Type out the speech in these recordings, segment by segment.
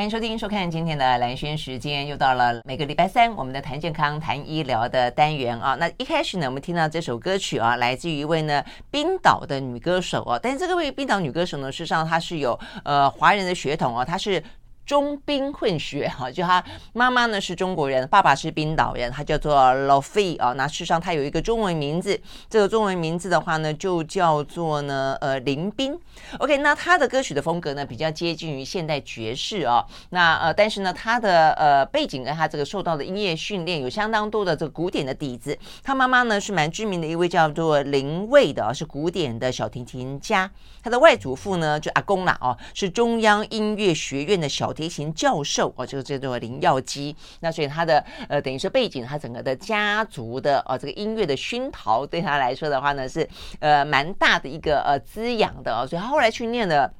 欢迎收听、收看今天的蓝轩时间，又到了每个礼拜三我们的谈健康、谈医疗的单元啊。那一开始呢，我们听到这首歌曲啊，来自于一位呢冰岛的女歌手啊。但是这个位冰岛女歌手呢，事实上她是有呃华人的血统啊，她是。中冰混血哈，就他妈妈呢是中国人，爸爸是冰岛人，他叫做 Lofi 啊。那事实上他有一个中文名字，这个中文名字的话呢就叫做呢呃林冰。OK，那他的歌曲的风格呢比较接近于现代爵士啊。那呃但是呢他的呃背景跟他这个受到的音乐训练有相当多的这个古典的底子。他妈妈呢是蛮知名的一位叫做林蔚的，是古典的小提琴家。他的外祖父呢就阿公啦哦，是中央音乐学院的小。提琴教授哦，就是这座林耀基，那所以他的呃，等于说背景，他整个的家族的哦，这个音乐的熏陶对他来说的话呢，是呃蛮大的一个呃滋养的哦，所以他后来去念了。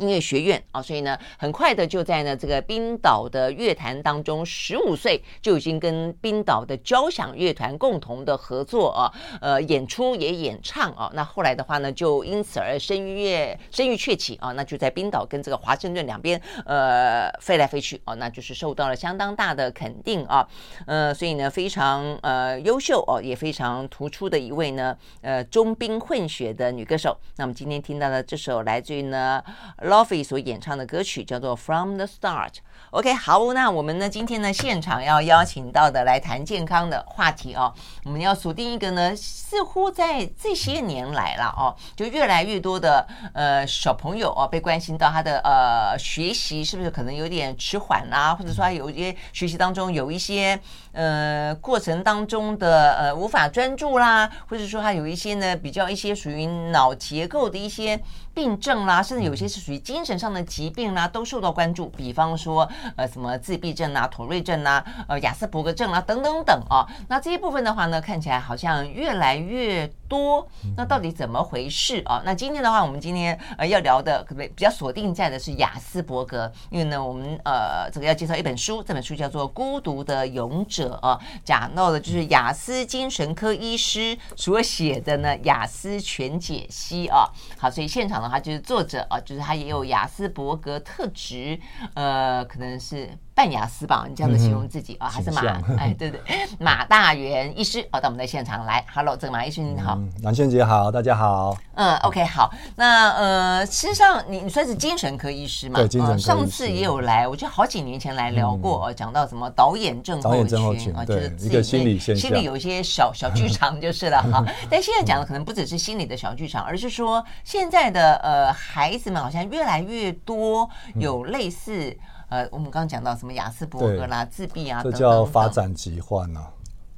音乐学院啊，所以呢，很快的就在呢这个冰岛的乐坛当中，十五岁就已经跟冰岛的交响乐团共同的合作啊，呃，演出也演唱啊。那后来的话呢，就因此而声乐声誉鹊起啊，那就在冰岛跟这个华盛顿两边呃飞来飞去啊，那就是受到了相当大的肯定啊，呃，所以呢非常呃优秀哦，也非常突出的一位呢呃中冰混血的女歌手。那我们今天听到的这首来自于呢。Lofi 所演唱的歌曲叫做《From the Start》。OK，好，那我们呢今天呢现场要邀请到的来谈健康的话题哦，我们要锁定一个呢，似乎在这些年来了哦，就越来越多的呃小朋友哦被关心到他的呃学习是不是可能有点迟缓啦，或者说他有一些学习当中有一些呃过程当中的呃无法专注啦，或者说他有一些呢比较一些属于脑结构的一些病症啦，甚至有些是属于精神上的疾病啦，都受到关注。比方说。呃，什么自闭症啊、妥瑞症啊、呃，亚斯伯格症啊，等等等啊，那这一部分的话呢，看起来好像越来越多。那到底怎么回事啊？那今天的话，我们今天呃要聊的可不可以比较锁定在的是亚斯伯格，因为呢，我们呃这个要介绍一本书，这本书叫做《孤独的勇者》啊，讲到的就是亚斯精神科医师所写的呢亚斯全解析啊。好，所以现场的话就是作者啊，就是他也有雅斯伯格特质，呃，可能。是半雅思吧？你这样子形容自己啊？还是马？哎，对对，马大元医师哦，到我们的现场来。Hello，这个马医师你好，蓝萱姐好，大家好。嗯，OK，好。那呃，实际上你你算是精神科医师嘛？对，精神科医师、呃。上次也有来，我觉得好几年前来聊过，讲、嗯、到什么导演症候群啊，就是一个心理现象，心里有一些小小剧场就是了 哈。但现在讲的可能不只是心理的小剧场，而是说现在的呃孩子们好像越来越多有类似。呃，我们刚刚讲到什么亚斯伯格啦、自闭啊，这叫发展疾患啊。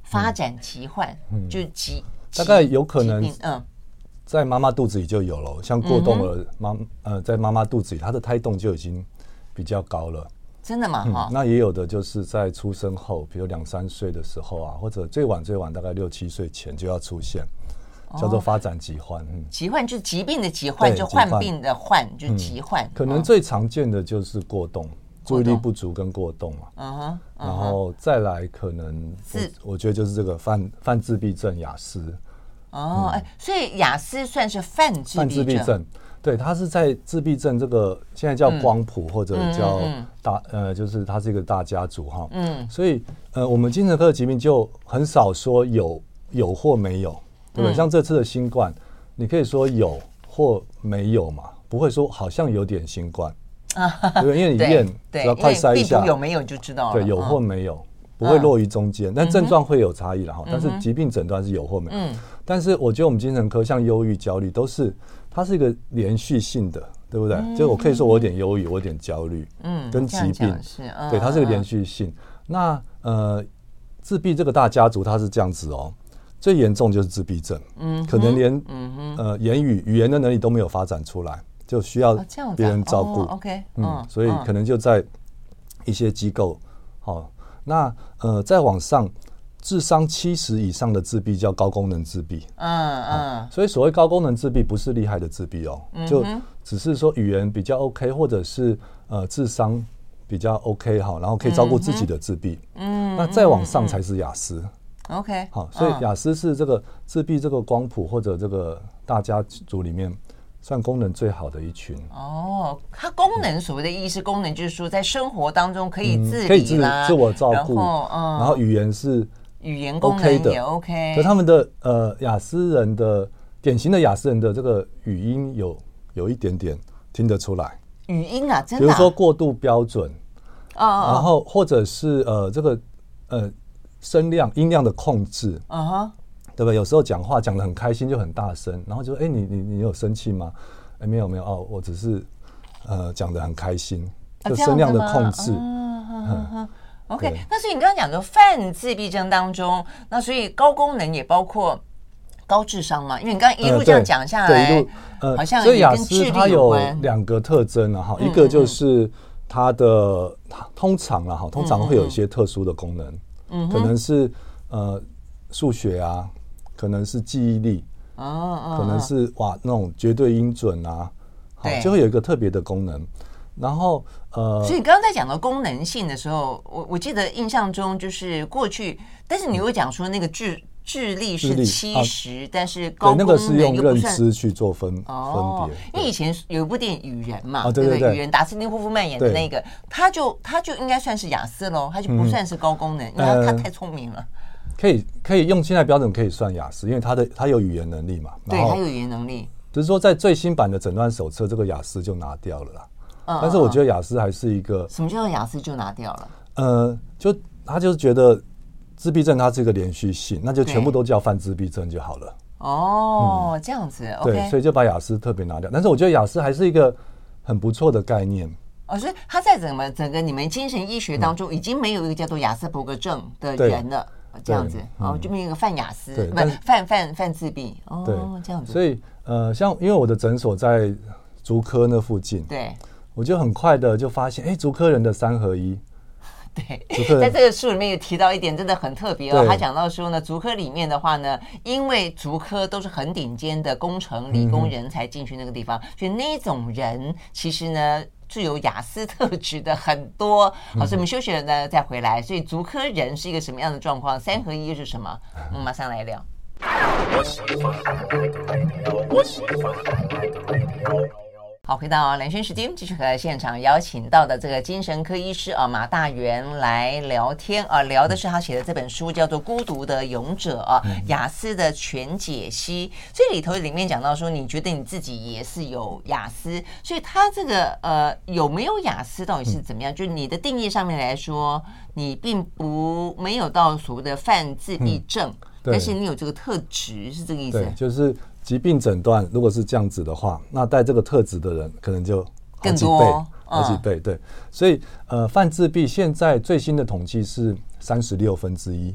发展疾患，嗯，就是疾，大概有可能，嗯，在妈妈肚子里就有了。像过动儿妈，呃，在妈妈肚子里，她的胎动就已经比较高了。真的吗？哈、嗯，那也有的就是在出生后，比如两三岁的时候啊，或者最晚最晚大概六七岁前就要出现，叫做发展疾患。嗯，疾患就是疾病的疾患，就患病的患，就疾患。可能最常见的就是过动。注意力不足跟过动嘛，嗯哼，然后再来可能我我觉得就是这个泛泛自闭症雅思，哦，哎，所以雅思算是犯自泛自闭症，对，它是在自闭症这个现在叫光谱或者叫大呃，就是它是一个大家族哈，嗯，所以呃，我们精神科的疾病就很少说有有或没有，对不对？像这次的新冠，你可以说有或没有嘛，不会说好像有点新冠。啊，对，因为你验，只要快筛一下，有没有就知道了。对，有或没有，不会落于中间，但症状会有差异了哈。但是疾病诊断是有或没有。嗯。但是我觉得我们精神科像忧郁、焦虑都是，它是一个连续性的，对不对？就我可以说我有点忧郁，我有点焦虑，嗯，跟疾病是，对，它是一个连续性。那呃，自闭这个大家族它是这样子哦，最严重就是自闭症，嗯，可能连嗯呃言语语言的能力都没有发展出来。就需要别人照顾，OK，嗯，所以可能就在一些机构，好，那呃，再往上，智商七十以上的自闭叫高功能自闭，嗯嗯，所以所谓高功能自闭不是厉害的自闭哦，就只是说语言比较 OK，或者是呃智商比较 OK 哈，然后可以照顾自己的自闭，嗯，那再往上才是雅思，OK，好，所以雅思是这个自闭这个光谱或者这个大家族里面。算功能最好的一群。哦，它功能所谓的意思，功能就是说在生活当中可以自理、嗯、可以自自我照顾，然后，嗯、然后语言是语言功能也 OK。可他们的呃雅思人的典型的雅思人的这个语音有有一点点听得出来。语音啊，真的、啊。比如说过度标准，哦，哦，然后或者是呃这个呃声量音量的控制，嗯哼，对不对？有时候讲话讲的很开心就很大声，然后就说哎你你你有生气吗？哎没有没有哦，我只是呃讲的很开心，就声量的控制。嗯 OK，那所以你刚刚讲的泛自闭症当中，那所以高功能也包括。高智商嘛，因为你刚刚一路这样讲下来，呃、一路呃，好像所以雅斯它有两个特征啊，哈、嗯，一个就是它的通常啊，哈，通常会有一些特殊的功能，嗯，可能是呃数学啊，可能是记忆力，哦哦，可能是哇那种绝对音准啊，好，就会有一个特别的功能，然后呃，所以你刚刚在讲到功能性的时候，我我记得印象中就是过去，但是你会讲说那个智。智力是七十，但是高功能又不算。那个是用认知去做分分别。因为以前有一部电影《雨人》嘛，对不对？雨人达斯汀·霍夫曼演的那个，他就他就应该算是雅思喽，他就不算是高功能，因为他太聪明了。可以可以用现在标准可以算雅思，因为他的他有语言能力嘛。对，他有语言能力。只是说在最新版的诊断手册，这个雅思就拿掉了啦。但是我觉得雅思还是一个。什么叫做雅思就拿掉了？呃，就他就是觉得。自闭症它是一个连续性，那就全部都叫泛自闭症就好了。哦，嗯、这样子，对，okay、所以就把雅思特别拿掉。但是我觉得雅思还是一个很不错的概念。哦，所以他在整个整个你们精神医学当中，已经没有一个叫做亚斯伯格症的人了。嗯、这样子，哦，就没有一个泛雅思，不是泛泛泛自闭。哦，这样子。所以呃，像因为我的诊所在竹科那附近，对，我就很快的就发现，哎，竹科人的三合一。对，在这个书里面也提到一点，真的很特别哦。他讲到说呢，竹科里面的话呢，因为竹科都是很顶尖的工程理工人才进去那个地方，所以那种人其实呢，具有雅思特质的很多。好，所以我们休息了呢，再回来。所以足科人是一个什么样的状况？三合一又是什么？我们马上来聊。好，回到蓝轩时间，继续和现场邀请到的这个精神科医师啊马大元来聊天啊，聊的是他写的这本书，叫做《孤独的勇者》啊，雅思的全解析。这里头里面讲到说，你觉得你自己也是有雅思，所以他这个呃有没有雅思到底是怎么样？就你的定义上面来说，你并不没有到所谓的犯自闭症，但是你有这个特质，是这个意思？就是。疾病诊断如果是这样子的话，那带这个特质的人可能就好几倍，好几倍。对，所以呃，泛自闭现在最新的统计是三十六分之一，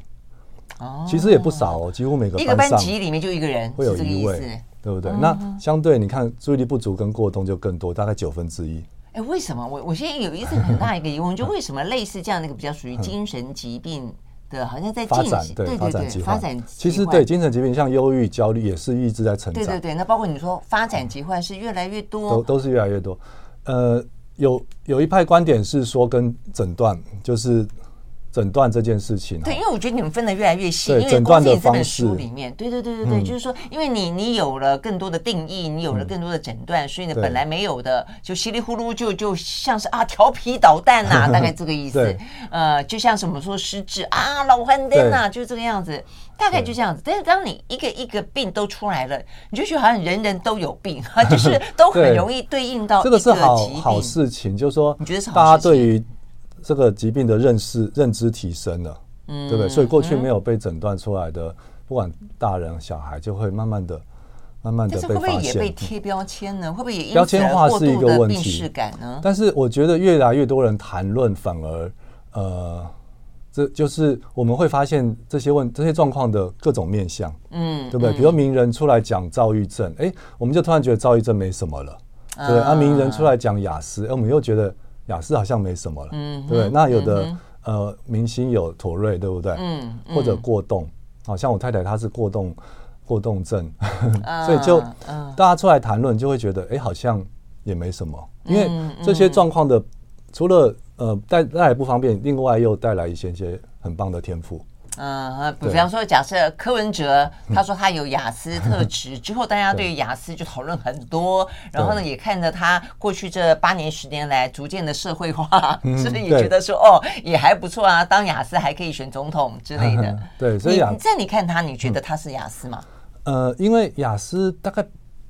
哦，其实也不少哦，几乎每个一个班级里面就一个人会有一位，对不对？那相对你看，注意力不足跟过动就更多，大概九分之一。哎，为什么？我我现在有一次很大一个疑问，就为什么类似这样的一个比较属于精神疾病？对，好像在发展，对，对对对，发展。其实对精神疾病，像忧郁、焦虑，也是一直在成长。对对对，那包括你说发展疾患是越来越多，都都是越来越多。呃，有有一派观点是说，跟诊断就是。诊断这件事情，对，因为我觉得你们分的越来越细，因为光是你这本书里面，对对对对对，就是说，因为你你有了更多的定义，你有了更多的诊断，所以呢，本来没有的就稀里糊涂就就像是啊调皮捣蛋呐，大概这个意思。呃，就像什么说失智啊、老黄灯呐，就是这个样子，大概就这样子。但是当你一个一个病都出来了，你就觉得好像人人都有病，就是都很容易对应到这个是好好事情，就是说，你觉得是大家对于。这个疾病的认识、认知提升了，嗯，对不对？所以过去没有被诊断出来的，不管大人小孩，就会慢慢的、慢慢的被发现。会不会也被贴标签呢？会不会也标签化是一个问题？但是我觉得越来越多人谈论，反而呃，这就是我们会发现这些问这些状况的各种面相，嗯，对不对？比如名人出来讲躁郁症，哎，我们就突然觉得躁郁症没什么了，对。啊，名人出来讲雅思，哎，我们又觉得。亚斯好像没什么了，嗯，对，那有的呃明星有妥瑞，对不对？嗯，或者过动，好像我太太她是过动 过动症，所以就大家出来谈论，就会觉得哎，好像也没什么，因为这些状况的除了呃带带来不方便，另外又带来一些些很棒的天赋。嗯，比方说，假设柯文哲他说他有雅思特质，之后大家对于亚斯就讨论很多，然后呢，也看着他过去这八年十年来逐渐的社会化，是不是也觉得说哦，也还不错啊，当雅思还可以选总统之类的。对，所以亚，在你看他，你觉得他是雅思吗？呃，因为雅思大概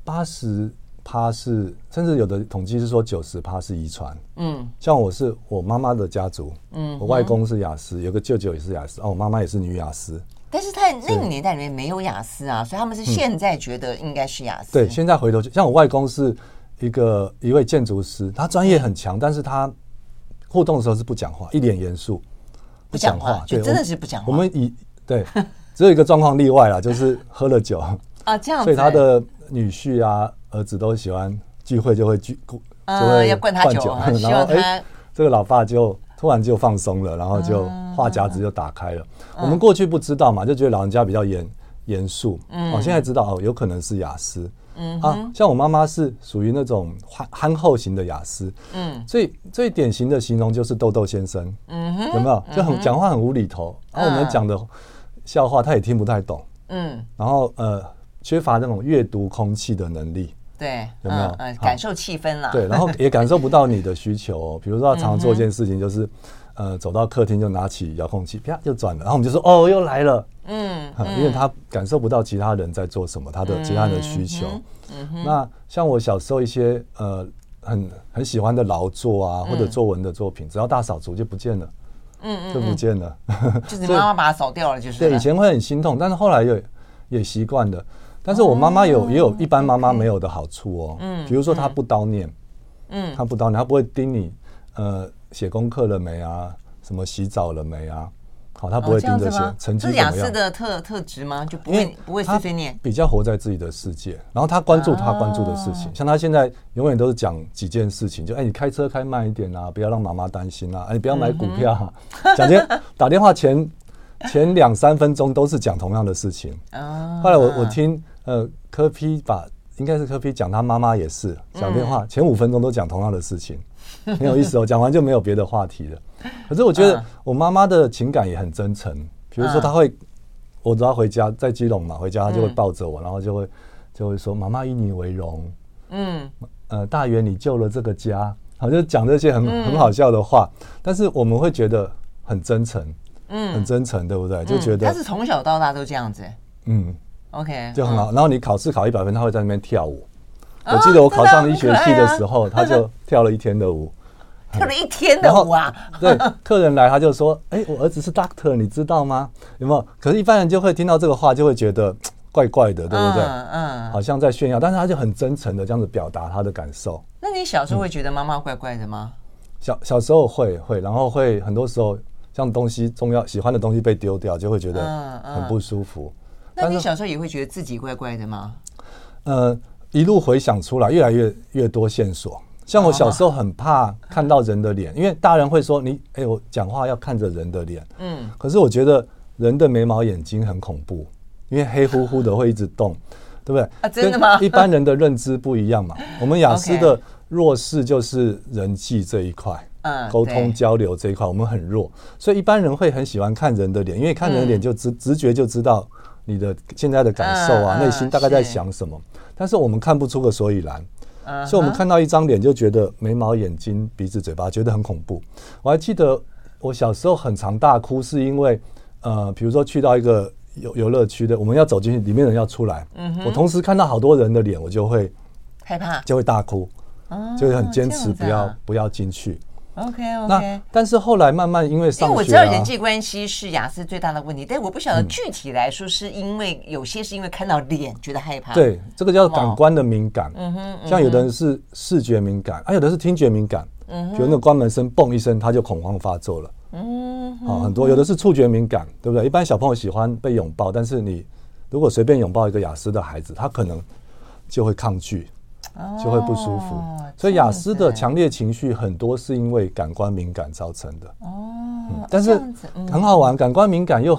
八十。他是，甚至有的统计是说九十趴是遗传。嗯，像我是我妈妈的家族，嗯，我外公是雅思，有个舅舅也是雅思，哦，我妈妈也是女雅思。但是在那个年代里面没有雅思啊，所以他们是现在觉得应该是雅思。对，现在回头像我外公是一个一位建筑师，他专业很强，但是他互动的时候是不讲话，一脸严肃，不讲话，就真的是不讲话。我们以对，只有一个状况例外啦，就是喝了酒 啊，这样，所以他的女婿啊。儿子都喜欢聚会，就会聚，就会灌他酒，然后哎，这个老爸就突然就放松了，然后就话匣子就打开了。我们过去不知道嘛，就觉得老人家比较严严肃，哦，现在知道哦，有可能是雅思，嗯啊，像我妈妈是属于那种憨憨厚型的雅思，嗯，最最典型的形容就是豆豆先生，嗯哼，有没有？就很讲话很无厘头，然后我们讲的笑话他也听不太懂，嗯，然后呃，缺乏那种阅读空气的能力。对，有没有？嗯，感受气氛了。对，然后 也感受不到你的需求哦。比如说，他常常做一件事情，就是，呃，走到客厅就拿起遥控器，啪就转了。然后我们就说，哦，又来了。嗯，因为他感受不到其他人在做什么，他的其他人的需求。嗯哼。那像我小时候一些呃很很喜欢的劳作啊，或者作文的作品，只要大扫除就不见了。嗯嗯。就不见了。就是妈妈把它扫掉了，就是。对，以前会很心痛，但是后来也也习惯了。但是我妈妈有也有一般妈妈没有的好处哦，嗯，比如说她不叨念，嗯，她不叨念，她不会盯你，呃，写功课了没啊？什么洗澡了没啊？好，她不会盯着写，成绩怎么样？是雅思的特特质吗？就不会不会碎碎念，比较活在自己的世界，然后她关注她关注的事情，像她现在永远都是讲几件事情，就哎，你开车开慢一点啊，不要让妈妈担心啊，哎，你不要买股票，讲电打电话前前两三分钟都是讲同样的事情，后来我我听。呃，柯批把应该是柯批讲他妈妈也是讲电话，前五分钟都讲同样的事情，很有意思哦。讲完就没有别的话题了。可是我觉得我妈妈的情感也很真诚，比如说她会，我只要回家在基隆嘛，回家她就会抱着我，然后就会就会说妈妈以你为荣，嗯，呃，大元你救了这个家，好，就讲这些很很好笑的话，但是我们会觉得很真诚，嗯，很真诚，对不对？就觉得他是从小到大都这样子，嗯。OK，就很好。然后你考试考一百分，他会在那边跳舞。我记得我考上医学系的时候，他就跳了一天的舞，跳了一天的舞啊。对，客人来他就说：“哎，我儿子是 Doctor，你知道吗？有没有？”可是，一般人就会听到这个话，就会觉得 怪怪的，对不对？嗯，好像在炫耀。但是他就很真诚的这样子表达他的感受。那你小时候会觉得妈妈怪怪的吗？小小时候会会，然后会很多时候像东西重要喜欢的东西被丢掉，就会觉得很不舒服。那你小时候也会觉得自己怪怪的吗？呃，一路回想出来，越来越越多线索。像我小时候很怕看到人的脸，因为大人会说你，哎，我讲话要看着人的脸。嗯。可是我觉得人的眉毛眼睛很恐怖，因为黑乎乎的会一直动，对不对？啊，真的吗？一般人的认知不一样嘛。我们雅思的弱势就是人际这一块，嗯，沟通交流这一块我们很弱，所以一般人会很喜欢看人的脸，因为看人的脸就直直觉就知道。你的现在的感受啊，内心大概在想什么？但是我们看不出个所以然，所以我们看到一张脸就觉得眉毛、眼睛、鼻子、嘴巴，觉得很恐怖。我还记得我小时候很常大哭，是因为呃，比如说去到一个游游乐区的，我们要走进去，里面人要出来，我同时看到好多人的脸，我就会害怕，就会大哭，就会很坚持不要不要进去。OK OK，那但是后来慢慢因为上学、啊，因为我知道人际关系是雅思最大的问题，但我不晓得具体来说是因为有些是因为看到脸觉得害怕。对，这个叫感官的敏感。嗯哼，像有的人是视觉敏感，啊，有的是听觉敏感。嗯，觉得那个关门声嘣一声，他就恐慌发作了。嗯，好，很多有的是触觉敏感，对不对？一般小朋友喜欢被拥抱，但是你如果随便拥抱一个雅思的孩子，他可能就会抗拒。就会不舒服，所以雅思的强烈情绪很多是因为感官敏感造成的。哦，但是很好玩，感官敏感又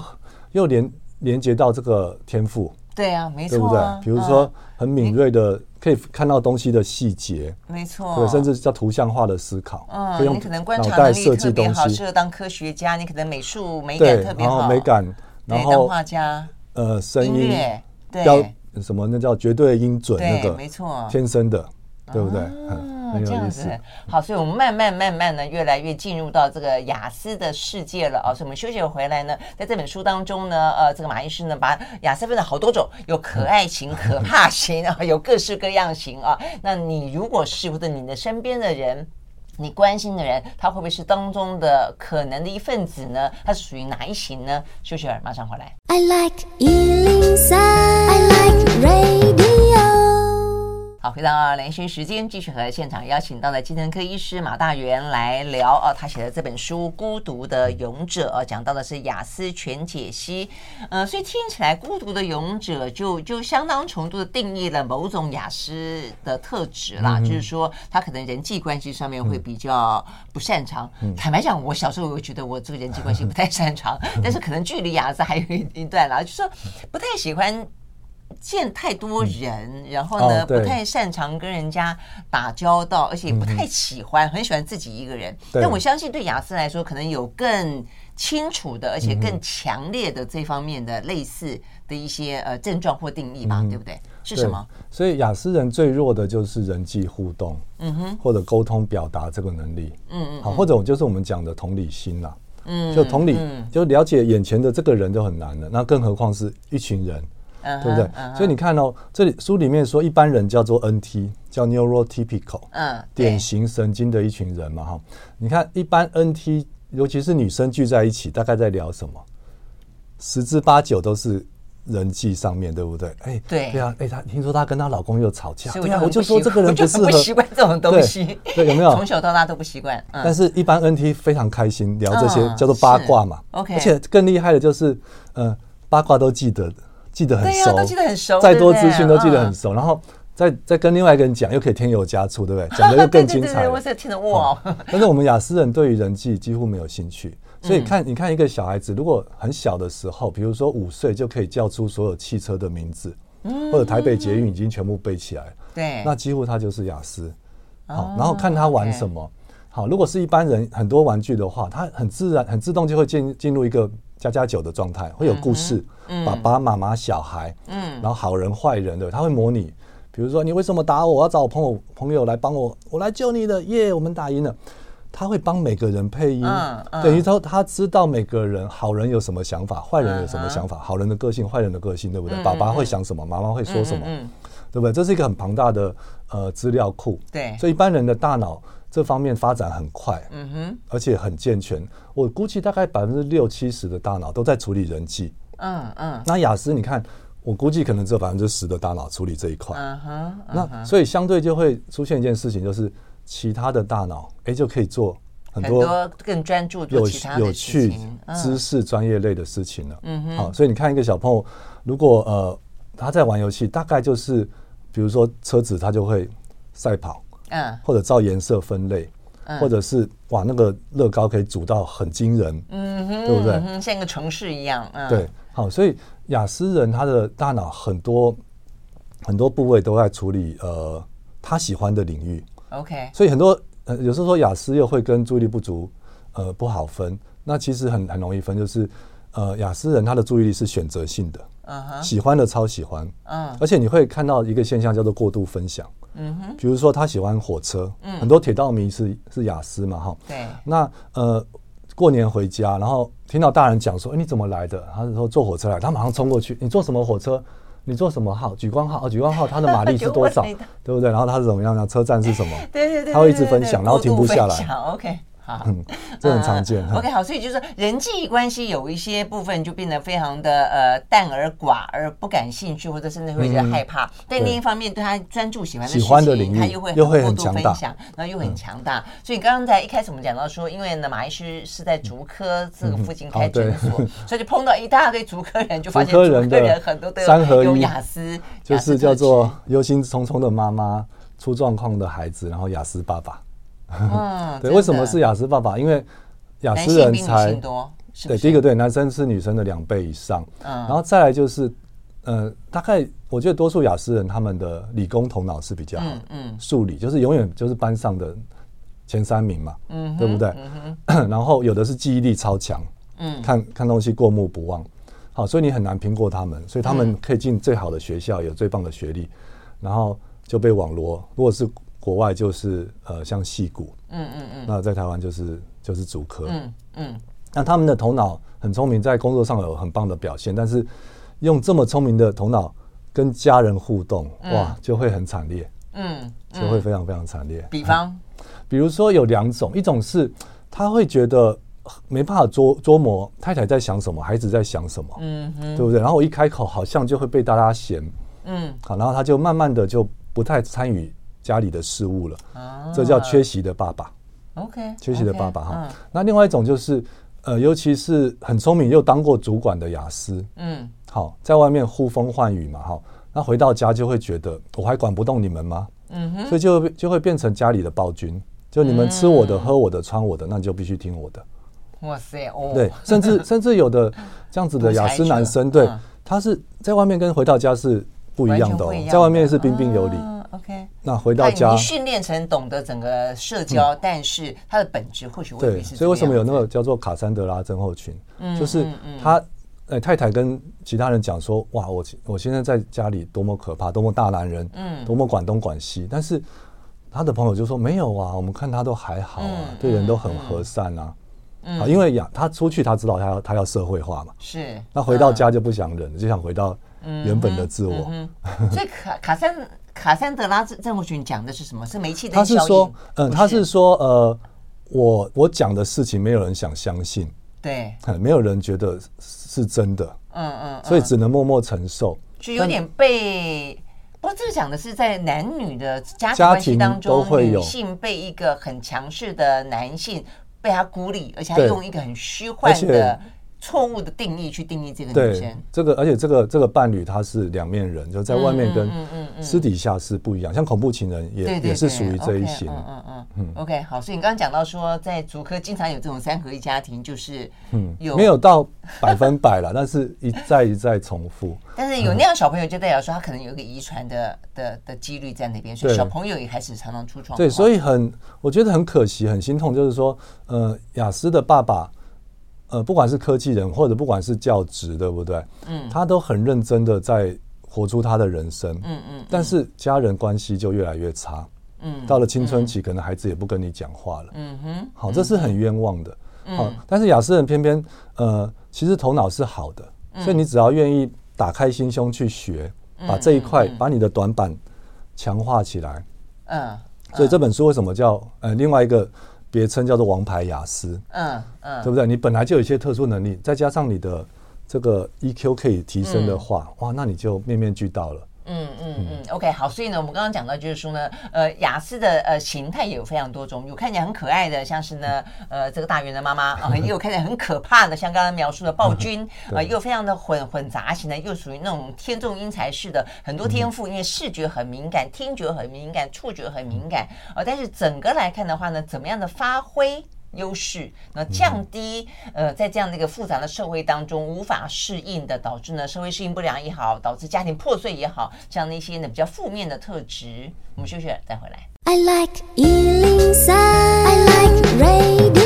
又连连接到这个天赋。对啊，没错，对不对？比如说很敏锐的，可以看到东西的细节。没错，对，甚至叫图像化的思考。嗯，你可能观察能力特别好，适合当科学家。你可能美术美感特别好，美感。然后画家，呃，声音对，什么那叫绝对音准，那个没错，天生的，对不对？嗯，这样子好，所以我们慢慢慢慢呢，越来越进入到这个雅思的世界了啊。所以我们休息回来呢，在这本书当中呢，呃，这个马医师呢，把雅思分了好多种，有可爱型、可怕型啊，有各式各样型啊。那你如果是或者你的身边的人，你关心的人，他会不会是当中的可能的一份子呢？他是属于哪一型呢？休息儿马上回来。I like 103, I like radio 好，回到连线时间，继续和现场邀请到的精神科医师马大元来聊哦。他写的这本书《孤独的勇者》哦，讲到的是雅思全解析。呃，所以听起来，孤独的勇者就就相当程度的定义了某种雅思的特质啦，嗯、就是说他可能人际关系上面会比较不擅长。嗯、坦白讲，我小时候我会觉得我这个人际关系不太擅长，嗯、但是可能距离雅思还有一段啦，就是说不太喜欢。见太多人，然后呢，不太擅长跟人家打交道，而且也不太喜欢，很喜欢自己一个人。但我相信对雅思来说，可能有更清楚的，而且更强烈的这方面的类似的一些呃症状或定义吧，对不对？是什么？所以雅思人最弱的就是人际互动，嗯哼，或者沟通表达这个能力，嗯嗯，好，或者就是我们讲的同理心啦，嗯，就同理，就了解眼前的这个人就很难了，那更何况是一群人。对不对？Uh huh. 所以你看哦，这里书里面说一般人叫做 NT，叫 neurotypical，嗯，典型神经的一群人嘛，哈。你看一般 NT，尤其是女生聚在一起，大概在聊什么？十之八九都是人际上面对不对？哎，对，对啊，哎，她听说她跟她老公又吵架，对啊，我就说这个人不适合，不习惯这种东西，对，有没有？从小到大都不习惯。但是一般 NT 非常开心聊这些，叫做八卦嘛。OK，而且更厉害的就是，嗯，八卦都记得。记得很熟，都记得很熟，再多资讯都记得很熟，然后再再跟另外一个人讲，又可以添油加醋，对不对？讲的又更精彩。我是听得哇！但是我们雅思人对于人际几乎没有兴趣，所以看你看一个小孩子，如果很小的时候，比如说五岁就可以叫出所有汽车的名字，或者台北捷运已经全部背起来，对，那几乎他就是雅思。好，然后看他玩什么。好，如果是一般人很多玩具的话，他很自然、很自动就会进进入一个。家家酒的状态会有故事，爸爸妈妈小孩，嗯，然后好人坏人的，他会模拟，比如说你为什么打我？我要找我朋友朋友来帮我，我来救你的，耶，我们打赢了。他会帮每个人配音，嗯嗯、等于说他知道每个人好人有什么想法，坏人有什么想法，嗯、好人的个性，坏人的个性，对不对？嗯、爸爸会想什么，妈妈会说什么，对不对？这是一个很庞大的呃资料库，对，所以一般人的大脑。这方面发展很快，嗯哼，而且很健全。我估计大概百分之六七十的大脑都在处理人际，嗯嗯。那雅思，你看，我估计可能只有百分之十的大脑处理这一块，嗯哼。那所以相对就会出现一件事情，就是其他的大脑，哎，就可以做很多更专注、有有趣、知识、专业类的事情了。嗯哼。好，所以你看一个小朋友，如果呃他在玩游戏，大概就是比如说车子，他就会赛跑。嗯，或者照颜色分类，嗯、或者是哇，那个乐高可以组到很惊人，嗯哼，对不对？嗯、像一个城市一样，嗯，对，好，所以雅思人他的大脑很多很多部位都在处理呃他喜欢的领域，OK，所以很多呃有时候说雅思又会跟注意力不足呃不好分，那其实很很容易分，就是呃雅思人他的注意力是选择性的，嗯哼，喜欢的超喜欢，嗯，而且你会看到一个现象叫做过度分享。嗯哼，比如说他喜欢火车，嗯，很多铁道迷是是雅思嘛，哈，对。那呃，过年回家，然后听到大人讲说，哎，你怎么来的？他是说坐火车来，他马上冲过去，你坐什么火车？你坐什么号？莒光号，莒光号，它的马力是多少？对不对？然后他是怎么样呢？车站是什么？对对对，他会一直分享，然后停不下来。OK。嗯，这很常见。OK，好，所以就是人际关系有一些部分就变得非常的呃淡而寡，而不感兴趣，或者甚至会觉得害怕。但另一方面，对他专注喜欢的事情，他又会又会很过度分享，然后又很强大。所以刚刚在一开始我们讲到说，因为呢，马医师是在竹科这个附近开诊所，所以就碰到一大堆竹科人，就发现竹科人很多都有有雅思，就是叫做忧心忡忡的妈妈，出状况的孩子，然后雅思爸爸。嗯，对，为什么是雅思爸爸？因为雅思人才多，对，第一个对，男生是女生的两倍以上，嗯，然后再来就是，呃，大概我觉得多数雅思人他们的理工头脑是比较好，嗯，数理就是永远就是班上的前三名嘛，嗯，对不对？然后有的是记忆力超强，嗯，看看东西过目不忘，好，所以你很难拼过他们，所以他们可以进最好的学校，有最棒的学历，然后就被网罗。如果是国外，就是呃像戏骨，嗯嗯嗯，那在台湾就是就是竹科，嗯嗯，那他们的头脑很聪明，在工作上有很棒的表现，但是用这么聪明的头脑跟家人互动，哇，就会很惨烈，嗯，就会非常非常惨烈。比方，比如说有两种，一种是他会觉得。没办法捉捉摸太太在想什么，孩子在想什么，嗯哼，对不对？然后我一开口，好像就会被大家嫌，嗯，好，然后他就慢慢的就不太参与家里的事务了，啊，这叫缺席的爸爸，OK，缺席的爸爸哈。那另外一种就是，呃，尤其是很聪明又当过主管的雅思，嗯，好，在外面呼风唤雨嘛，哈，那回到家就会觉得我还管不动你们吗？嗯哼，所以就就会变成家里的暴君，就你们吃我的、喝我的、穿我的，那你就必须听我的。哇塞哦！对，甚至 甚至有的这样子的雅思男生，对，他是在外面跟回到家是不一样的哦，在外面是彬彬有礼。OK，那回到家，你训练成懂得整个社交，但是他的本质或许未必是。所以为什么有那个叫做卡珊德拉症候群？嗯就是他呃太太跟其他人讲说，哇，我我现在在家里多么可怕，多么大男人，嗯，多么管东管西，但是他的朋友就说没有啊，我们看他都还好啊，对人都很和善啊。啊，因为呀，他出去，他知道他要他要社会化嘛，是。那回到家就不想忍，就想回到原本的自我。所以卡卡珊卡珊德拉症候群讲的是什么？是煤气灯他是说，嗯，他是说，呃，我我讲的事情没有人想相信，对，没有人觉得是真的，嗯嗯，所以只能默默承受，就有点被。不过这个讲的是在男女的家庭关系当中，女性被一个很强势的男性。被他孤立，而且他用一个很虚幻的错误的定义去定义这个女生。这个，而且这个这个伴侣他是两面人，就在外面跟私底下是不一样。像恐怖情人也也是属于这一型。嗯嗯嗯嗯。OK，好，所以你刚刚讲到说，在竹科经常有这种三合一家庭，就是嗯，有没有到百分百了，但是一再一再重复。但是有那样小朋友，就代表说他可能有一个遗传的的的几率在那边，所以小朋友也开始常常出状况。对，所以很我觉得很可惜，很心痛，就是说，呃，雅思的爸爸，呃，不管是科技人或者不管是教职，对不对？嗯，他都很认真的在活出他的人生。嗯嗯。但是家人关系就越来越差。嗯。到了青春期，可能孩子也不跟你讲话了。嗯哼。好，这是很冤枉的。好，但是雅思人偏偏呃，其实头脑是好的，所以你只要愿意。打开心胸去学，把这一块，把你的短板强化起来。嗯，所以这本书为什么叫呃另外一个别称叫做“王牌雅思”？嗯嗯，对不对？你本来就有一些特殊能力，再加上你的这个 EQ 可以提升的话，哇，那你就面面俱到了。嗯嗯嗯，OK，好，所以呢，我们刚刚讲到就是说呢，呃，雅思的呃形态也有非常多种，有看起来很可爱的，像是呢，呃，这个大圆的妈妈啊，也有看起来很可怕的，像刚刚描述的暴君啊，也有非常的混混杂型的，又属于那种天纵英才式的，很多天赋，因为视觉很敏感，听觉很敏感，触觉很敏感啊，但是整个来看的话呢，怎么样的发挥？优势，那降低呃，在这样的一个复杂的社会当中无法适应的，导致呢社会适应不良也好，导致家庭破碎也好，这样的一些呢比较负面的特质。我们休息了再回来。I like 103, I like radio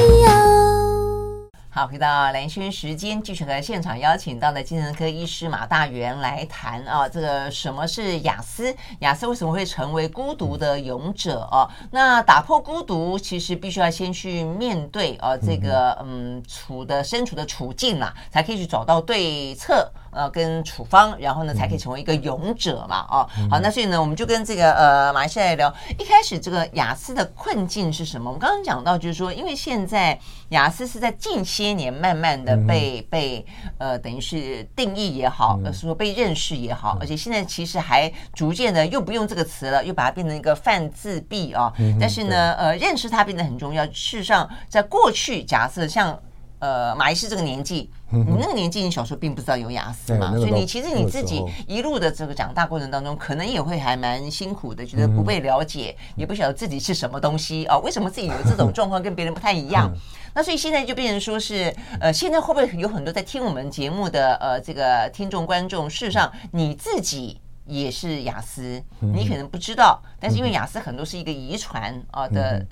好，回到蓝轩时间，继续和现场邀请到的精神科医师马大元来谈啊，这个什么是雅思？雅思为什么会成为孤独的勇者啊？那打破孤独，其实必须要先去面对啊，这个嗯处的身处的处境啦，才可以去找到对策。呃，跟处方，然后呢，才可以成为一个勇者嘛，哦，好，那所以呢，我们就跟这个呃马医师来聊，一开始这个雅思的困境是什么？我们刚刚讲到，就是说，因为现在雅思是在近些年慢慢的被被呃，等于是定义也好，呃，说被认识也好，而且现在其实还逐渐的又不用这个词了，又把它变成一个泛自闭啊。但是呢，呃，认识它变得很重要。事实上，在过去，假设像。呃，马医师这个年纪，你那个年纪，你小时候并不知道有雅思嘛，所以你其实你自己一路的这个长大过程当中，可能也会还蛮辛苦的，觉得不被了解，也不晓得自己是什么东西啊，为什么自己有这种状况跟别人不太一样？那所以现在就变成说是，呃，现在会不会有很多在听我们节目的呃这个听众观众，事实上你自己也是雅思，你可能不知道，但是因为雅思很多是一个遗传啊的。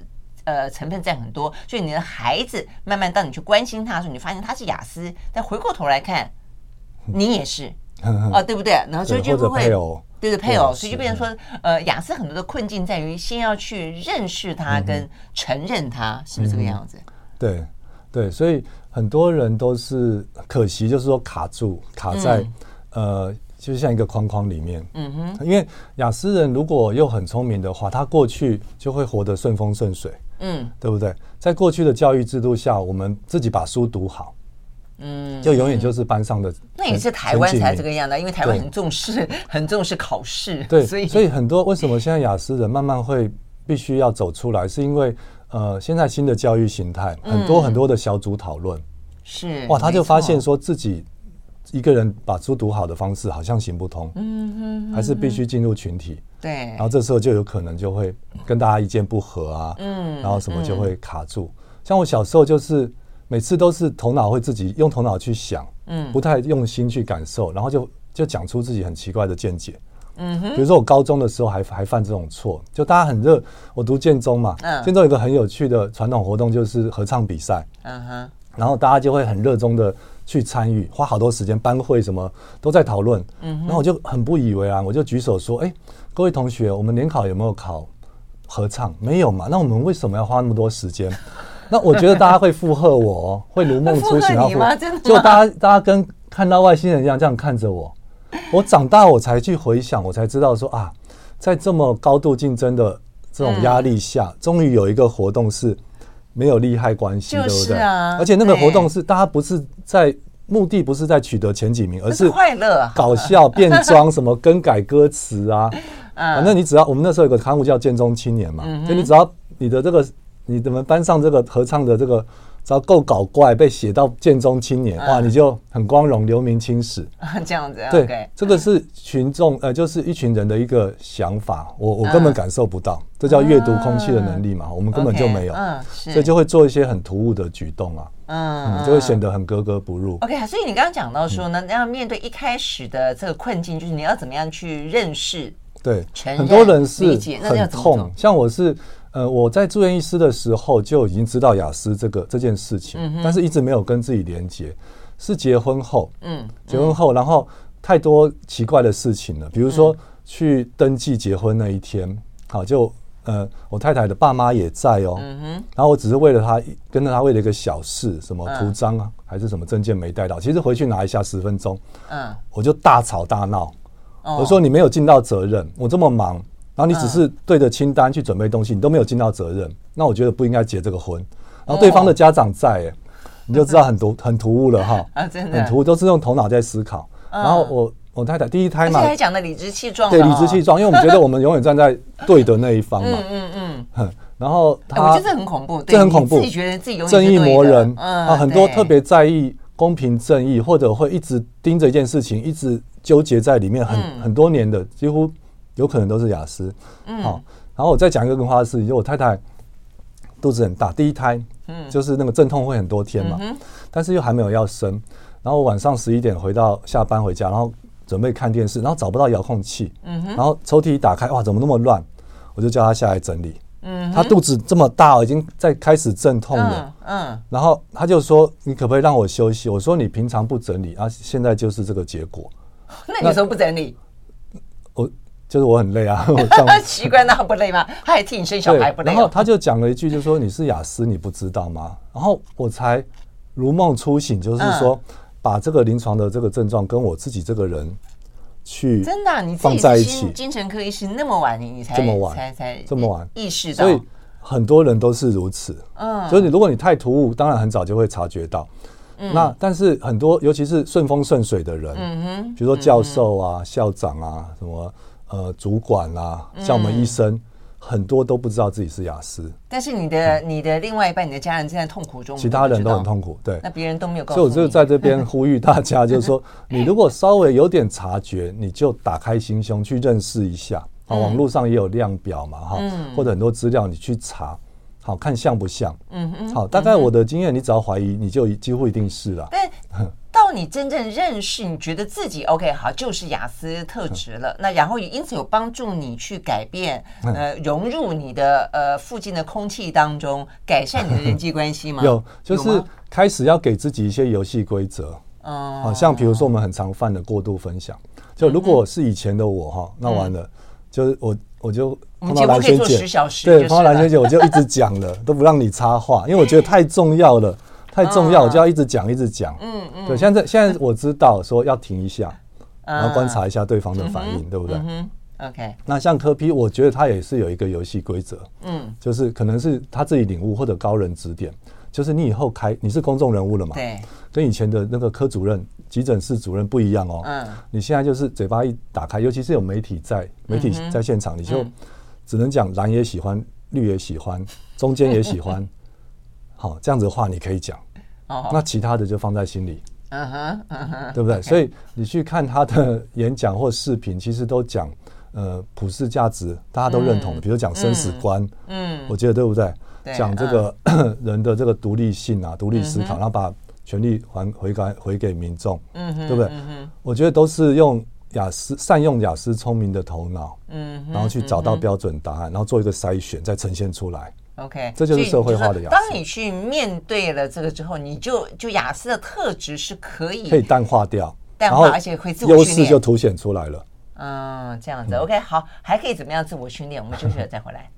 呃，成分占很多，所以你的孩子慢慢当你去关心他的时候，你发现他是雅思，但回过头来看，你也是。哦，对不对？然后所以就会配偶，对对配偶，所以就变成说，呃，雅思很多的困境在于先要去认识他跟承认他，是不是这个样子？对对，所以很多人都是可惜，就是说卡住卡在呃。就像一个框框里面，嗯哼，因为雅思人如果又很聪明的话，他过去就会活得顺风顺水，嗯，对不对？在过去的教育制度下，我们自己把书读好，嗯，就永远就是班上的。那也是台湾才这个样的，因为台湾很重视 很重视考试，对，所以所以很多为什么现在雅思人慢慢会必须要走出来，是因为呃，现在新的教育形态，很多很多的小组讨论，是哇，他就发现说自己。一个人把书读好的方式好像行不通，嗯哼，还是必须进入群体，对，然后这时候就有可能就会跟大家意见不合啊，嗯，然后什么就会卡住。像我小时候就是每次都是头脑会自己用头脑去想，嗯，不太用心去感受，然后就就讲出自己很奇怪的见解，嗯哼，比如说我高中的时候还还犯这种错，就大家很热，我读建中嘛，嗯，建中有一个很有趣的传统活动就是合唱比赛，嗯哼，然后大家就会很热衷的。去参与，花好多时间，班会什么都在讨论。嗯，然后我就很不以为然，我就举手说：“哎，各位同学，我们联考有没有考合唱？没有嘛？那我们为什么要花那么多时间？那我觉得大家会附和我，会如梦初醒。然后？就大家大家跟看到外星人一样这样看着我。我长大我才去回想，我才知道说啊，在这么高度竞争的这种压力下，终于有一个活动是。”没有利害关系，对不对？而且那个活动是大家不是在目的，不是在取得前几名，而是快乐、搞笑、变装，什么更改歌词啊。反正你只要我们那时候有个刊物叫《建中青年》嘛，就你只要你的这个，你们班上这个合唱的这个。只要够搞怪，被写到建中青年，哇，你就很光荣，留名青史。这样子，对，这个是群众，呃，就是一群人的一个想法，我我根本感受不到，这叫阅读空气的能力嘛，我们根本就没有，所以就会做一些很突兀的举动啊，嗯，就会显得很格格不入。OK，所以你刚刚讲到说呢，要面对一开始的这个困境，就是你要怎么样去认识，对，很多人是很痛，像我是。呃，我在住院医师的时候就已经知道雅思这个这件事情，嗯、但是一直没有跟自己连接。是结婚后，嗯，结婚后，然后太多奇怪的事情了，比如说去登记结婚那一天，嗯、好，就呃，我太太的爸妈也在哦，嗯哼，然后我只是为了他跟着他为了一个小事，什么图章啊，嗯、还是什么证件没带到，其实回去拿一下十分钟，嗯，我就大吵大闹，哦、我说你没有尽到责任，我这么忙。然后你只是对着清单去准备东西，你都没有尽到责任，那我觉得不应该结这个婚。然后对方的家长在，哎，你就知道很突 很突兀了哈，啊，真的，很突兀，都是用头脑在思考。然后我我太太第一胎嘛，还讲的理直气壮，对，理直气壮，因为我们觉得 我们永远站在对的那一方嘛，嗯嗯嗯，然后他，我觉得这很恐怖，这很恐怖，自己觉得自己永远正义魔人，啊，很多特别在意公平正义，或者会一直盯着一件事情，一直纠结在里面很很多年的，几乎。有可能都是雅思，嗯，好，然后我再讲一个更花的事情，就我太太肚子很大，第一胎，嗯，就是那个阵痛会很多天嘛，嗯、但是又还没有要生，然后晚上十一点回到下班回家，然后准备看电视，然后找不到遥控器，嗯哼，然后抽屉一打开，哇，怎么那么乱？我就叫他下来整理，嗯哼，他肚子这么大，已经在开始阵痛了，嗯，嗯然后他就说，你可不可以让我休息？我说你平常不整理，啊，现在就是这个结果，那你说不整理？我。就是我很累啊，奇怪，那不累吗？他还替你生小孩不累？然后他就讲了一句，就是说你是雅思，你不知道吗？然后我才如梦初醒，就是说把这个临床的这个症状跟我自己这个人去真的你放在一起。精神科医师那么晚你你才这么晚才才这么晚意识到，所以很多人都是如此。嗯，所以你如果你太突兀，当然很早就会察觉到。那但是很多尤其是顺风顺水的人，嗯哼，比如说教授啊、校长啊什么。呃，主管啊，像我们医生，嗯、很多都不知道自己是雅思。但是你的、嗯、你的另外一半，你的家人正在痛苦中，其他人都很痛苦。对，那别人都没有告诉你。所以我就在这边 呼吁大家，就是说，你如果稍微有点察觉，你就打开心胸去认识一下。啊，网络上也有量表嘛，哈、嗯，或者很多资料你去查，好看像不像？嗯嗯。好，大概我的经验，你只要怀疑，你就几乎一定是了。到你真正认识，你觉得自己 OK 好，就是雅思特质了。那然后也因此有帮助你去改变，呃，融入你的呃附近的空气当中，改善你的人际关系吗？有，就是开始要给自己一些游戏规则。嗯，好像比如说我们很常犯的过度分享，就如果是以前的我哈，那完了，就是我我就碰到兰萱姐，对，碰到兰萱姐我就一直讲了，都不让你插话，因为我觉得太重要了，太重要，我就要一直讲一直讲。嗯嗯，对，现在现在我知道说要停一下，然后观察一下对方的反应，对不对？嗯 OK，那像柯 P，我觉得他也是有一个游戏规则，嗯，就是可能是他自己领悟或者高人指点，就是你以后开你是公众人物了嘛，对，跟以前的那个科主任、急诊室主任不一样哦，嗯，你现在就是嘴巴一打开，尤其是有媒体在，媒体在现场，你就只能讲蓝也喜欢，绿也喜欢，中间也喜欢，好，这样子的话你可以讲，哦，那其他的就放在心里，嗯哼，嗯哼，对不对？所以你去看他的演讲或视频，其实都讲。呃，普世价值大家都认同的，比如讲生死观，嗯，我觉得对不对？讲这个 人的这个独立性啊，独立思考，然后把权力还回给回给民众，嗯，对不对？我觉得都是用雅思善用雅思聪明的头脑，嗯，然后去找到标准答案，然后做一个筛选，再呈现出来。OK，这就是社会化的雅思。当你去面对了这个之后，你就就雅思的特质是可以可以淡化掉，淡化，而且会自我优势就凸显出来了。嗯，这样子，OK，好，还可以怎么样自我训练？我们休息了再回来。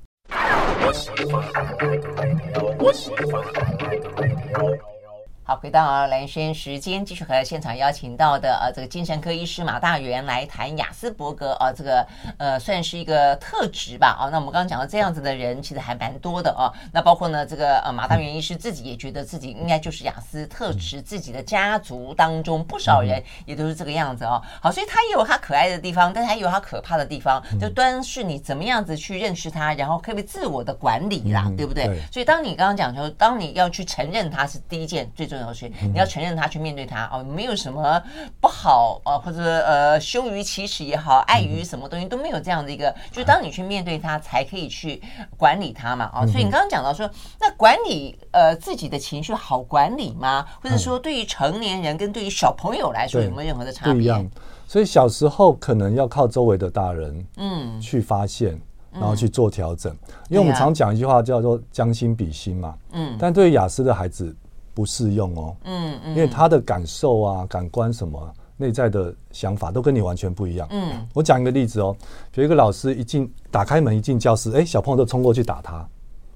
好，回到蓝轩时间，继续和现场邀请到的呃，这个精神科医师马大元来谈雅斯伯格啊，这个呃算是一个特质吧啊。那我们刚刚讲到这样子的人其实还蛮多的啊。那包括呢这个呃马大元医师自己也觉得自己应该就是雅斯特质，自己的家族当中不少人也都是这个样子哦。好，所以他也有他可爱的地方，但他也有他可怕的地方，就端是你怎么样子去认识他，然后可以自我的管理啦，对不对？所以当你刚刚讲说，当你要去承认他是第一件最重要的事，你要承认他，去面对他哦，没有什么不好呃，或者呃羞于启齿也好，碍于什么东西都没有这样的一个，就是当你去面对他，才可以去管理他嘛啊。所以你刚刚讲到说，那管理呃自己的情绪好管理吗？或者说对于成年人跟对于小朋友来说有没有任何的差别？不一样。所以小时候可能要靠周围的大人嗯去发现，然后去做调整。因为我们常讲一句话叫做将心比心嘛，嗯，但对于雅思的孩子。不适用哦，嗯嗯，因为他的感受啊、感官什么、内在的想法都跟你完全不一样。嗯，我讲一个例子哦，有一个老师一进打开门一进教室，哎，小朋友都冲过去打他，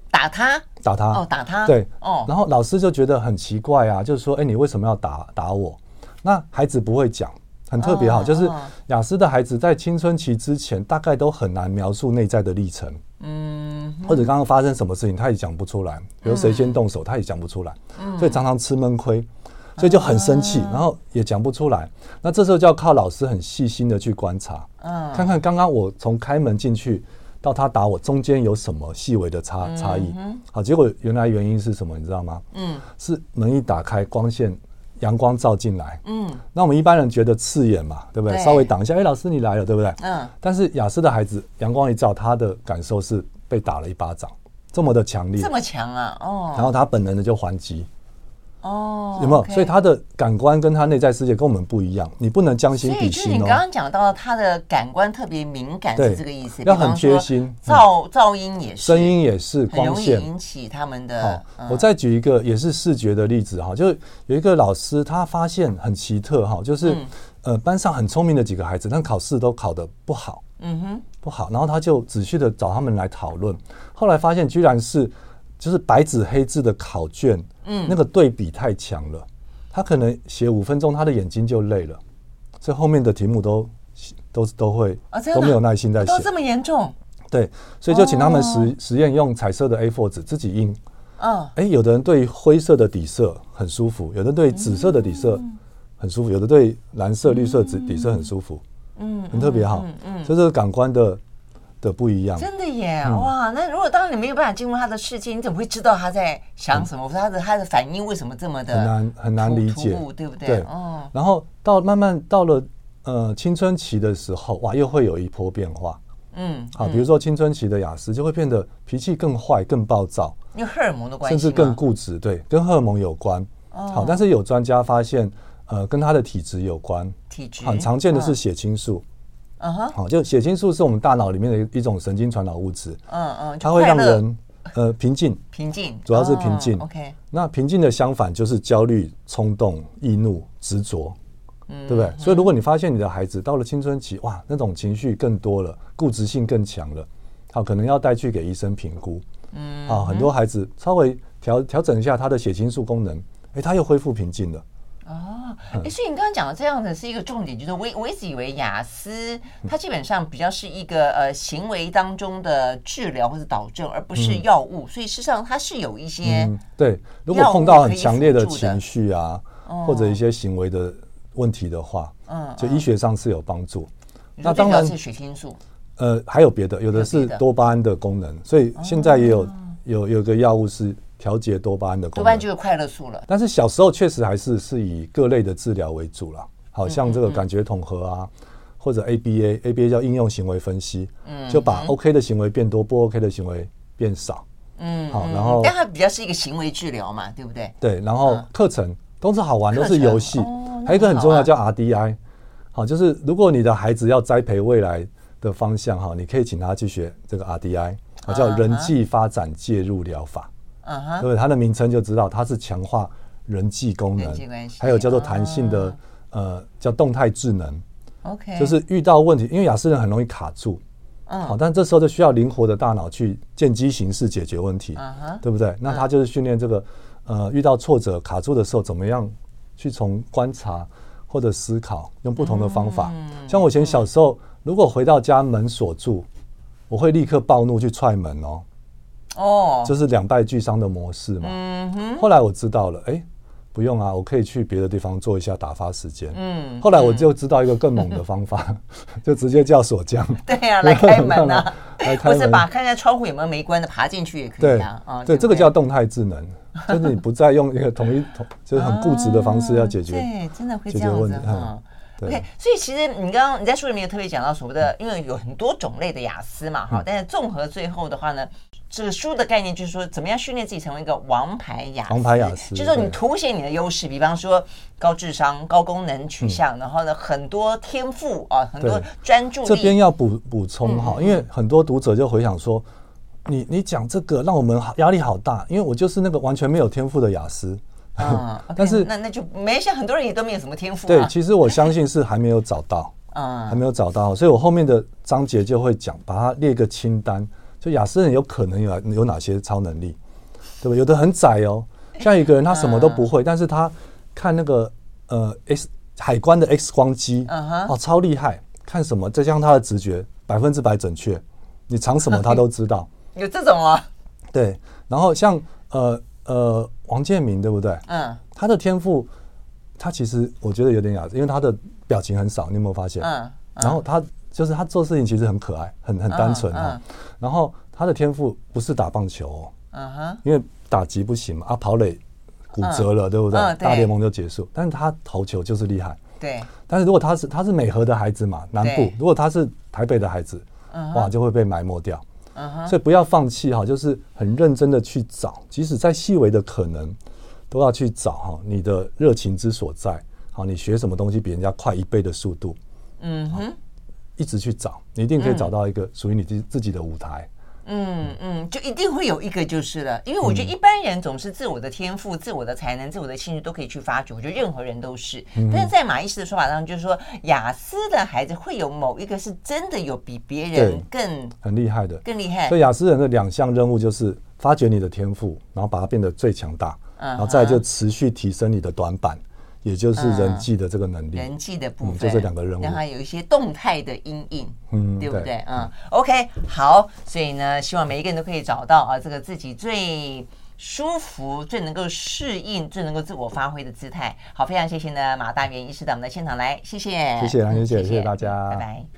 打他，打他，哦，打他，对，哦，然后老师就觉得很奇怪啊，就是说，哎，你为什么要打打我？那孩子不会讲，很特别哈，就是雅思的孩子在青春期之前，大概都很难描述内在的历程。嗯，或者刚刚发生什么事情，他也讲不出来。比如谁先动手，他也讲不出来。嗯，所以常常吃闷亏，所以就很生气，然后也讲不出来。那这时候就要靠老师很细心的去观察，嗯，看看刚刚我从开门进去到他打我中间有什么细微的差差异。好，结果原来原因是什么？你知道吗？嗯，是门一打开，光线。阳光照进来，嗯，那我们一般人觉得刺眼嘛，对不对？对，稍微挡一下，哎，老师你来了，对不对？嗯。但是雅思的孩子，阳光一照，他的感受是被打了一巴掌，这么的强烈，这么强啊，哦。然后他本能的就还击。哦，有没有所以他的感官跟他内在世界跟我们不一样，你不能将心比心哦。所以就是你刚刚讲到他的感官特别敏感，是这个意思。要很贴心，噪噪音也是，声音也是，光线引起他们的。好，我再举一个也是视觉的例子哈，就是有一个老师他发现很奇特哈，就是呃班上很聪明的几个孩子，但考试都考得不好，嗯哼，不好。然后他就仔细的找他们来讨论，后来发现居然是。就是白纸黑字的考卷，嗯，那个对比太强了，他可能写五分钟，他的眼睛就累了，所以后面的题目都都都会都没有耐心在写，都这么严重？对，所以就请他们实实验用彩色的 A4 纸自己印，嗯，哎，有的人对灰色的底色很舒服，有的对紫色的底色很舒服，有的对蓝色、绿色底底色很舒服，嗯，很特别哈，嗯，所以这个感官的。的不一样，真的耶！哇，那如果当你没有办法进入他的世界，你怎么会知道他在想什么？他的他的反应为什么这么的很难很难理解，对不对？对，然后到慢慢到了呃青春期的时候，哇，又会有一波变化。嗯，好，比如说青春期的雅思就会变得脾气更坏、更暴躁，因为荷尔蒙的关系，甚至更固执。对，跟荷尔蒙有关。好，但是有专家发现，呃，跟他的体质有关。体质很常见的是血清素。嗯哼，好，就血清素是我们大脑里面的一种神经传导物质。嗯嗯，它会让人呃，平静，平静，主要是平静。哦、OK，那平静的相反就是焦虑、冲动、易怒、执着，嗯，对不对？所以如果你发现你的孩子到了青春期，哇，那种情绪更多了，固执性更强了，好，可能要带去给医生评估。嗯，啊，很多孩子稍微调调整一下他的血清素功能，哎，他又恢复平静了。哦，哎，所以你刚刚讲的这样子是一个重点，就是我我一直以为雅思它基本上比较是一个呃行为当中的治疗或者导正，而不是药物。所以事实上它是有一些对，如果碰到很强烈的情绪啊，或者一些行为的问题的话，嗯，就医学上是有帮助。那当然是血清素，呃，还有别的，有的是多巴胺的功能，所以现在也有有有个药物是。调节多巴胺的功能，多巴胺就是快乐素了。但是小时候确实还是是以各类的治疗为主了，好像这个感觉统合啊，或者 ABA，ABA 叫应用行为分析，嗯，就把 OK 的行为变多，不 OK 的行为变少，嗯，好，然后但它比较是一个行为治疗嘛，对不对？对，然后课程都是好玩，都是游戏，还有一个很重要叫 RDI，好，就是如果你的孩子要栽培未来的方向哈，你可以请他去学这个 RDI，好，叫人际发展介入疗法。对，它的名称就知道它是强化人际功能，还有叫做弹性的，呃，叫动态智能。OK，就是遇到问题，因为雅思人很容易卡住，嗯，好，但这时候就需要灵活的大脑去见机行事解决问题，对不对？那他就是训练这个，呃，遇到挫折卡住的时候，怎么样去从观察或者思考，用不同的方法。像我以前小时候，如果回到家门锁住，我会立刻暴怒去踹门哦。哦，就是两败俱伤的模式嘛？嗯哼。后来我知道了，哎，不用啊，我可以去别的地方做一下打发时间。嗯。后来我就知道一个更猛的方法，就直接叫锁匠。对呀，来开门啊！来开门，或是把看看窗户有没有没关的爬进去也可以啊。对，这个叫动态智能，就是你不再用一个统一统，就是很固执的方式要解决。对，真的会这样子哈。OK，所以其实你刚刚你在书里面有特别讲到所谓的，因为有很多种类的雅思嘛，哈，但是综合最后的话呢。这个书的概念就是说，怎么样训练自己成为一个王牌雅思？王牌雅思，就是说你凸显你的优势，比方说高智商、高功能取向，然后呢很多天赋啊，很多专注力。这边要补补充哈，因为很多读者就回想说，你你讲这个让我们压力好大，因为我就是那个完全没有天赋的亚斯。啊，但是那那就没像很多人也都没有什么天赋。对，其实我相信是还没有找到，嗯，还没有找到，所以我后面的章节就会讲，把它列个清单。就亚斯人有可能有有哪些超能力，对吧？有的很窄哦，像一个人他什么都不会，但是他看那个呃 X 海关的 X 光机，哦超厉害，看什么再加上他的直觉百分之百准确，你藏什么他都知道。有这种啊？对，然后像呃呃王建民对不对？嗯，他的天赋，他其实我觉得有点亚斯，因为他的表情很少，你有没有发现？嗯，然后他。就是他做事情其实很可爱，很很单纯哈。然后他的天赋不是打棒球哦，嗯哼，因为打击不行嘛，啊跑垒骨折了，对不对？大联盟就结束。但是他投球就是厉害，对。但是如果他是他是美和的孩子嘛，南部，如果他是台北的孩子，哇，就会被埋没掉。所以不要放弃哈，就是很认真的去找，即使再细微的可能，都要去找哈，你的热情之所在。好，你学什么东西比人家快一倍的速度？嗯哼。一直去找，你一定可以找到一个属于你自自己的舞台。嗯嗯，就一定会有一个就是了，因为我觉得一般人总是自我的天赋、自我的才能、自我的兴趣都可以去发掘。我觉得任何人都是，但是在马医师的说法当中，就是说雅思的孩子会有某一个是真的有比别人更很厉害的，更厉害。所以雅思人的两项任务就是发掘你的天赋，然后把它变得最强大，然后再就持续提升你的短板。也就是人际的这个能力，人际的部分，就这两个任务，让他有一些动态的阴影，嗯，对不对？嗯，OK，好，所以呢，希望每一个人都可以找到啊，这个自己最舒服、最能够适应、最能够自我发挥的姿态。好，非常谢谢呢，马大元医师到我们的现场来，谢谢，谢谢，谢谢，谢谢大家，拜拜。